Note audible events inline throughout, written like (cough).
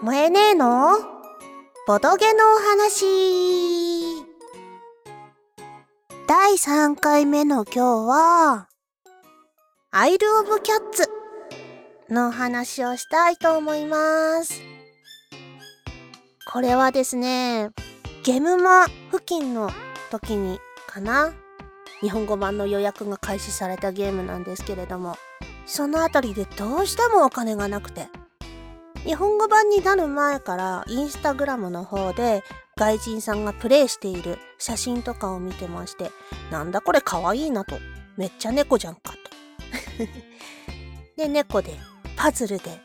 萌えねえの？ボドゲのお話。第3回目の今日はアイル・オブ・キャッツの話をしたいと思います。これはですねゲムマ付近の時にかな日本語版の予約が開始されたゲームなんですけれどもそのあたりでどうしてもお金がなくて日本語版になる前からインスタグラムの方で外人さんがプレイしている写真とかを見てましてなんだこれかわいいなと。めっちゃ猫じゃんかと。(laughs) で猫でパズルで。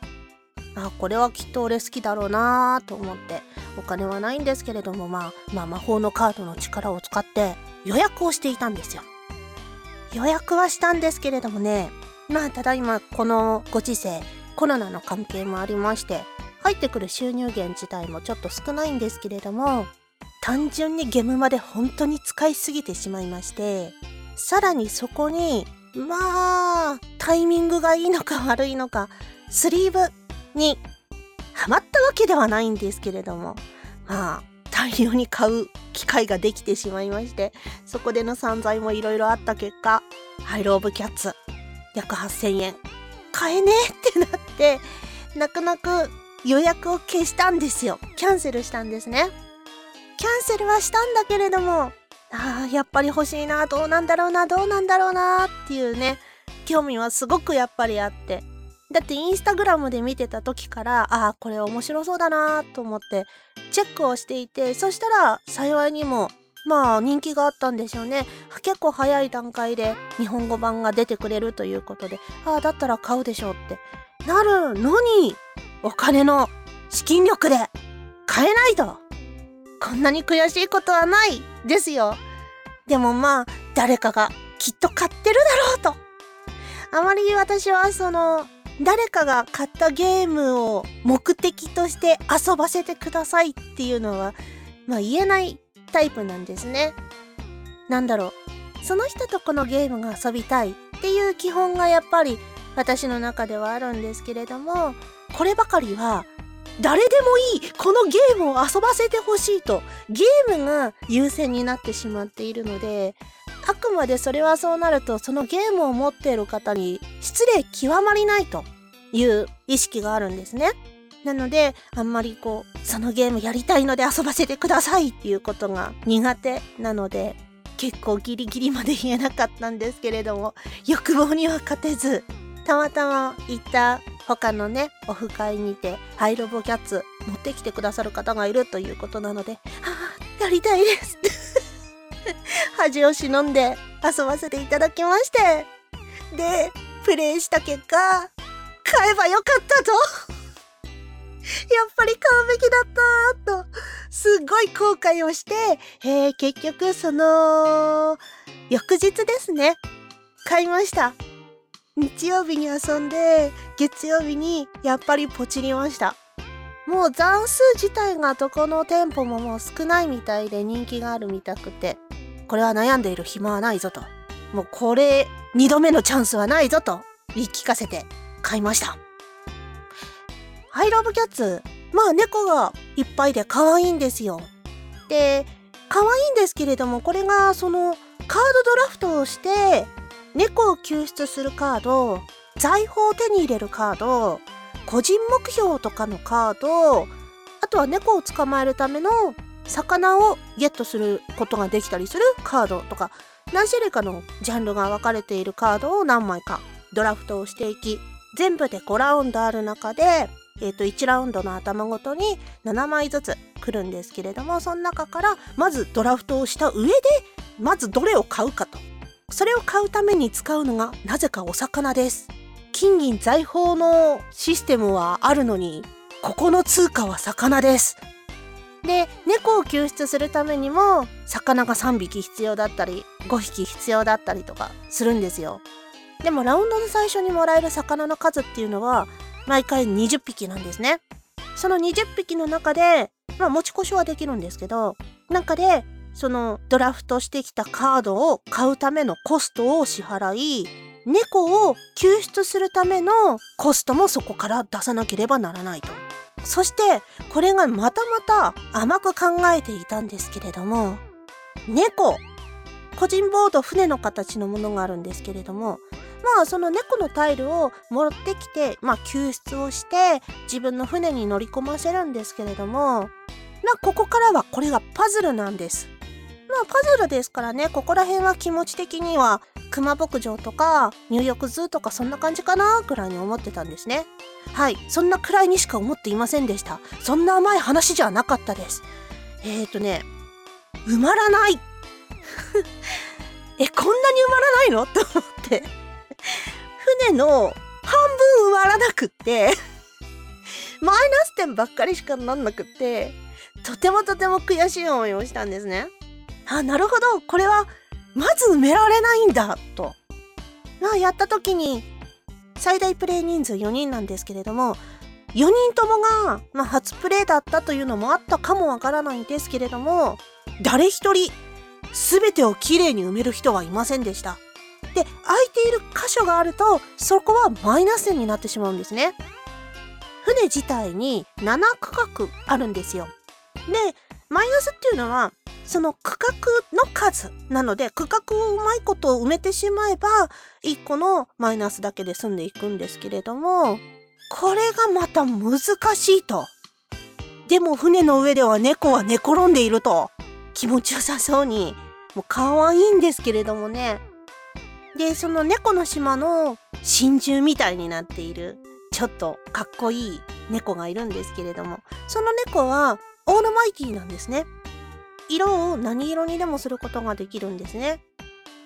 あこれはきっと俺好きだろうなと思って。お金はないんですけれども、まあ、まあ魔法のカードの力を使って予約をしていたんですよ。予約はしたんですけれどもね。まあただいまこのご時世コロナの関係もありまして入ってくる収入源自体もちょっと少ないんですけれども単純にゲームまで本当に使いすぎてしまいましてさらにそこにまあタイミングがいいのか悪いのかスリーブにハマったわけではないんですけれどもまあ大量に買う機会ができてしまいましてそこでの散財もいろいろあった結果ハイローブキャッツ約8000円。買えねえってなって泣く泣く予約を消したんですよ。キャンセルしたんですね。キャンセルはしたんだけれどもあーやっぱり欲しいなどうなんだろうなどうなんだろうなっていうね興味はすごくやっぱりあって。だってインスタグラムで見てた時からああこれ面白そうだなと思ってチェックをしていてそしたら幸いにもまあ人気があったんでしょうね。結構早い段階で日本語版が出てくれるということでああだったら買うでしょうって。なるのにお金の資金力で買えないと。こんなに悔しいことはないですよ。でもまあ誰かがきっと買ってるだろうと。あまり私はその誰かが買ったゲームを目的として遊ばせてくださいっていうのはまあ言えないタイプなんですね。なんだろうその人とこのゲームが遊びたいっていう基本がやっぱり私の中ではあるんですけれどもこればかりは誰でもいいこのゲームを遊ばせてほしいとゲームが優先になってしまっているのであくまでそれはそうなるとそのゲームを持っている方に失礼極まりないという意識があるんですね。なのであんまりこうそのゲームやりたいので遊ばせてくださいっていうことが苦手なので結構ギリギリまで言えなかったんですけれども欲望には勝てずたまたま行った他のねオフ会にてハイロボキャッツ持ってきてくださる方がいるということなので「はあやりたいです」(laughs) 恥を忍んで遊ばせていただきまして。でプレイした結果買えばよかったと。やっぱり買うべきだったとすごい後悔をして、えー、結局その翌日ですね。買いました。日曜日に遊んで月曜日にやっぱりポチりました。もう残数自体がどこの店舗ももう少ないみたいで人気があるみたくてこれは悩んでいる暇はないぞと。もうこれ2度目のチャンスはないぞと言い聞かせて買いました。ハイラブキャッツまあ猫がいっぱいで可愛いんですよ。で可愛いんですけれどもこれがそのカードドラフトをして猫を救出するカード財宝を手に入れるカード個人目標とかのカードあとは猫を捕まえるための魚をゲットすることができたりするカードとか何種類かのジャンルが分かれているカードを何枚かドラフトをしていき全部で5ラウンドある中で、えー、と1ラウンドの頭ごとに7枚ずつ来るんですけれどもその中からまずドラフトをした上でまずどれを買うかと。それを買うために使うのがなぜかお魚です。金銀財宝のシステムはあるのにここの通貨は魚です。で猫を救出するためにも魚が3匹必要だったり5匹必要だったりとかするんですよ。でもラウンドの最初にもらえる魚の数っていうのは毎回20匹なんですね。その20匹の中でまあ持ち越しはできるんですけど中でそのドラフトしてきたカードを買うためのコストを支払い猫を救出するためのコストもそこから出さなければならないと。そしてこれがまたまた甘く考えていたんですけれども猫。個人ボード船の形のものがあるんですけれどもまあその猫のタイルを持ってきて、まあ、救出をして自分の船に乗り込ませるんですけれどもまあここからはこれがパズルなんです。まあパズルですからねここら辺は気持ち的には熊牧場とか入浴ズーとかそんな感じかなぐらいに思ってたんですね。はいそんなくらいにしか思っていませんでした。そんな甘い話じゃなかったです。えっ、ー、とね埋まらない (laughs) えこんなに埋まらないの？と思って船の半分埋まらなくってマイナス点ばっかりしかなんなくってとてもとても悔しい思いをしたんですね。あなるほど。これはまず埋められないんだと。まあやった時に最大プレイ人数4人なんですけれども4人ともが、まあ、初プレイだったというのもあったかもわからないんですけれども誰一人全てをきれいに埋める人はいませんでした。で、空いている箇所があると、そこはマイナスになってしまうんですね。船自体に7区画あるんですよ。で、マイナスっていうのは、その区画の数なので、区画をうまいこと埋めてしまえば、1個のマイナスだけで済んでいくんですけれども、これがまた難しいと。でも船の上では猫は寝転んでいると。気持ちよさそうに、もう可愛いんですけれどもね。で、その猫の島の真珠みたいになっている、ちょっとかっこいい猫がいるんですけれども、その猫はオールマイティなんですね。色を何色にでもすることができるんですね。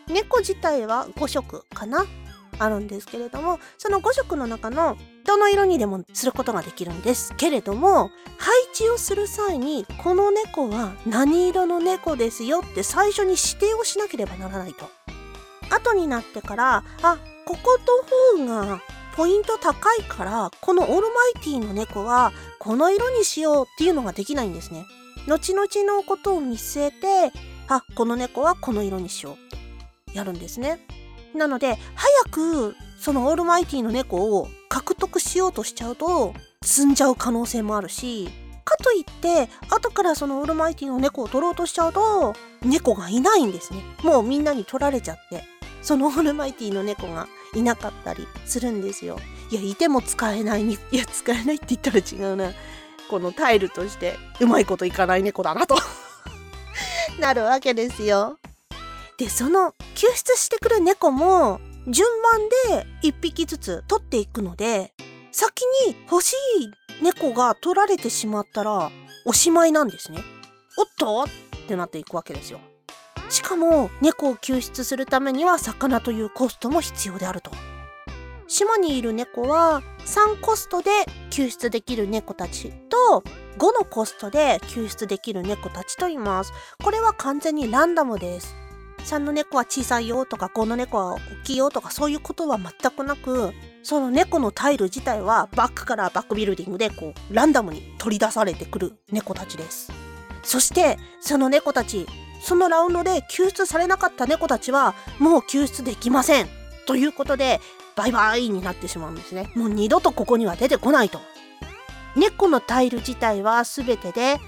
猫自体は5色かなあるんですけれども、その5色の中のどの色にでもすることができるんですけれども、配置をする際に、この猫は何色の猫ですよって最初に指定をしなければならないと。後になってから、あ、ここと方がポイント高いから、このオールマイティの猫はこの色にしようっていうのができないんですね。後々のことを見据えて、あ、この猫はこの色にしようやるんですね。なので、早くそのオールマイティの猫を獲得しようとしちゃうと積んじゃう可能性もあるしかといって後からそのオールマイティの猫を取ろうとしちゃうと猫がいないんですねもうみんなに取られちゃってそのオールマイティの猫がいなかったりするんですよ。いやいても使えないに (laughs) いや使えないって言ったら違うな。このタイルとしてうまいこといかない猫だなと。(laughs) なるわけですよ。でその救出してくる猫も順番で1匹ずつ取っていくので、先に欲しい猫が取られてしまったらおしまいなんですね。おっと？ってなっていくわけですよ。しかも猫を救出するためには魚というコストも必要であると。島にいる猫は3コストで救出できる猫たちと5のコストで救出できる猫たちと言います。これは完全にランダムです。3の猫は小さいよとか5の猫は大きいよとかそういうことは全くなくその猫のタイル自体はバックからバックビルディングでこうランダムに取り出されてくる猫たちですそしてその猫たちそのラウンドで救出されなかった猫たちはもう救出できません。ということでバイバイになってしまうんですね。もう二度とここには出てこないと。猫のタイル自体は全てで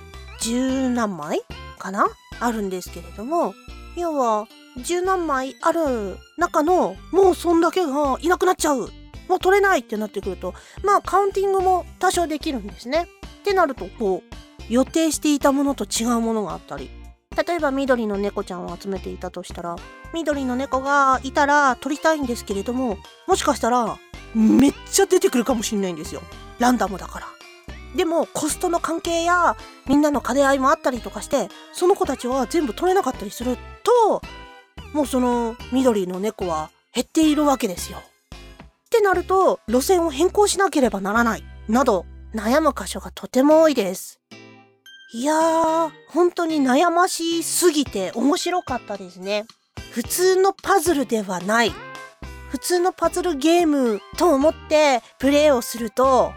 十何枚かな？あるんですけれども。要は十何枚ある中のもうそんだけがいなくなっちゃう。もう取れないってなってくるとまあカウンティングも多少できるんですね。ってなるとこう予定していたものと違うものがあったり。例えば緑の猫ちゃんを集めていたとしたら緑の猫がいたら取りたいんですけれどももしかしたらめっちゃ出てくるかもしんないんですよランダムだから。でもコストの関係やみんなの兼ね合いもあったりとかしてその子たちは全部取れなかったりするともうその緑の猫は減っているわけですよ。ってなると路線を変更しなければならないなど悩む箇所がとても多いです。いやー本当に悩ましすぎて面白かったですね。普通のパズルではない普通のパズルゲームと思ってプレイをすると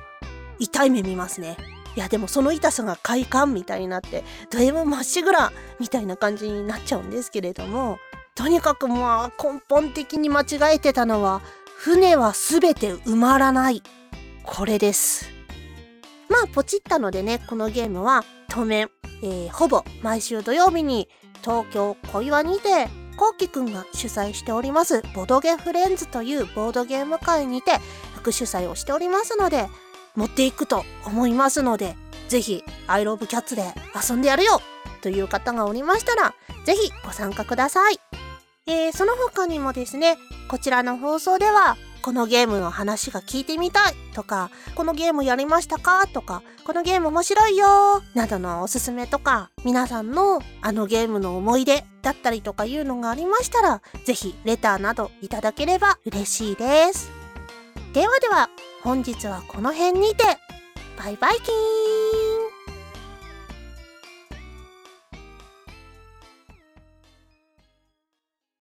痛い目見ますね。いやでもその痛さが快感みたいになってだいぶまっしぐらみたいな感じになっちゃうんですけれどもとにかくまあ根本的に間違えてたのは船は全て埋まらないこれですまあポチったのでねこのゲームは当面、えー、ほぼ毎週土曜日に東京小岩にてこうきくんが主催しておりますボドゲフレンズというボードゲーム会にて副主催をしておりますので持っていくと思いますのでぜひ I love cats で遊んでやるよという方がおりましたらぜひご参加ください。えー、その他にもですねこちらの放送ではこのゲームの話が聞いてみたい。とか、このゲームやりましたか？とか、このゲーム面白いよ？などのおすすめとか、皆さんのあのゲームの思い出だったりとかいうのがありましたら、ぜひレターなどいただければ嬉しいです。ではでは、本日はこの辺にて、バイバイキーン。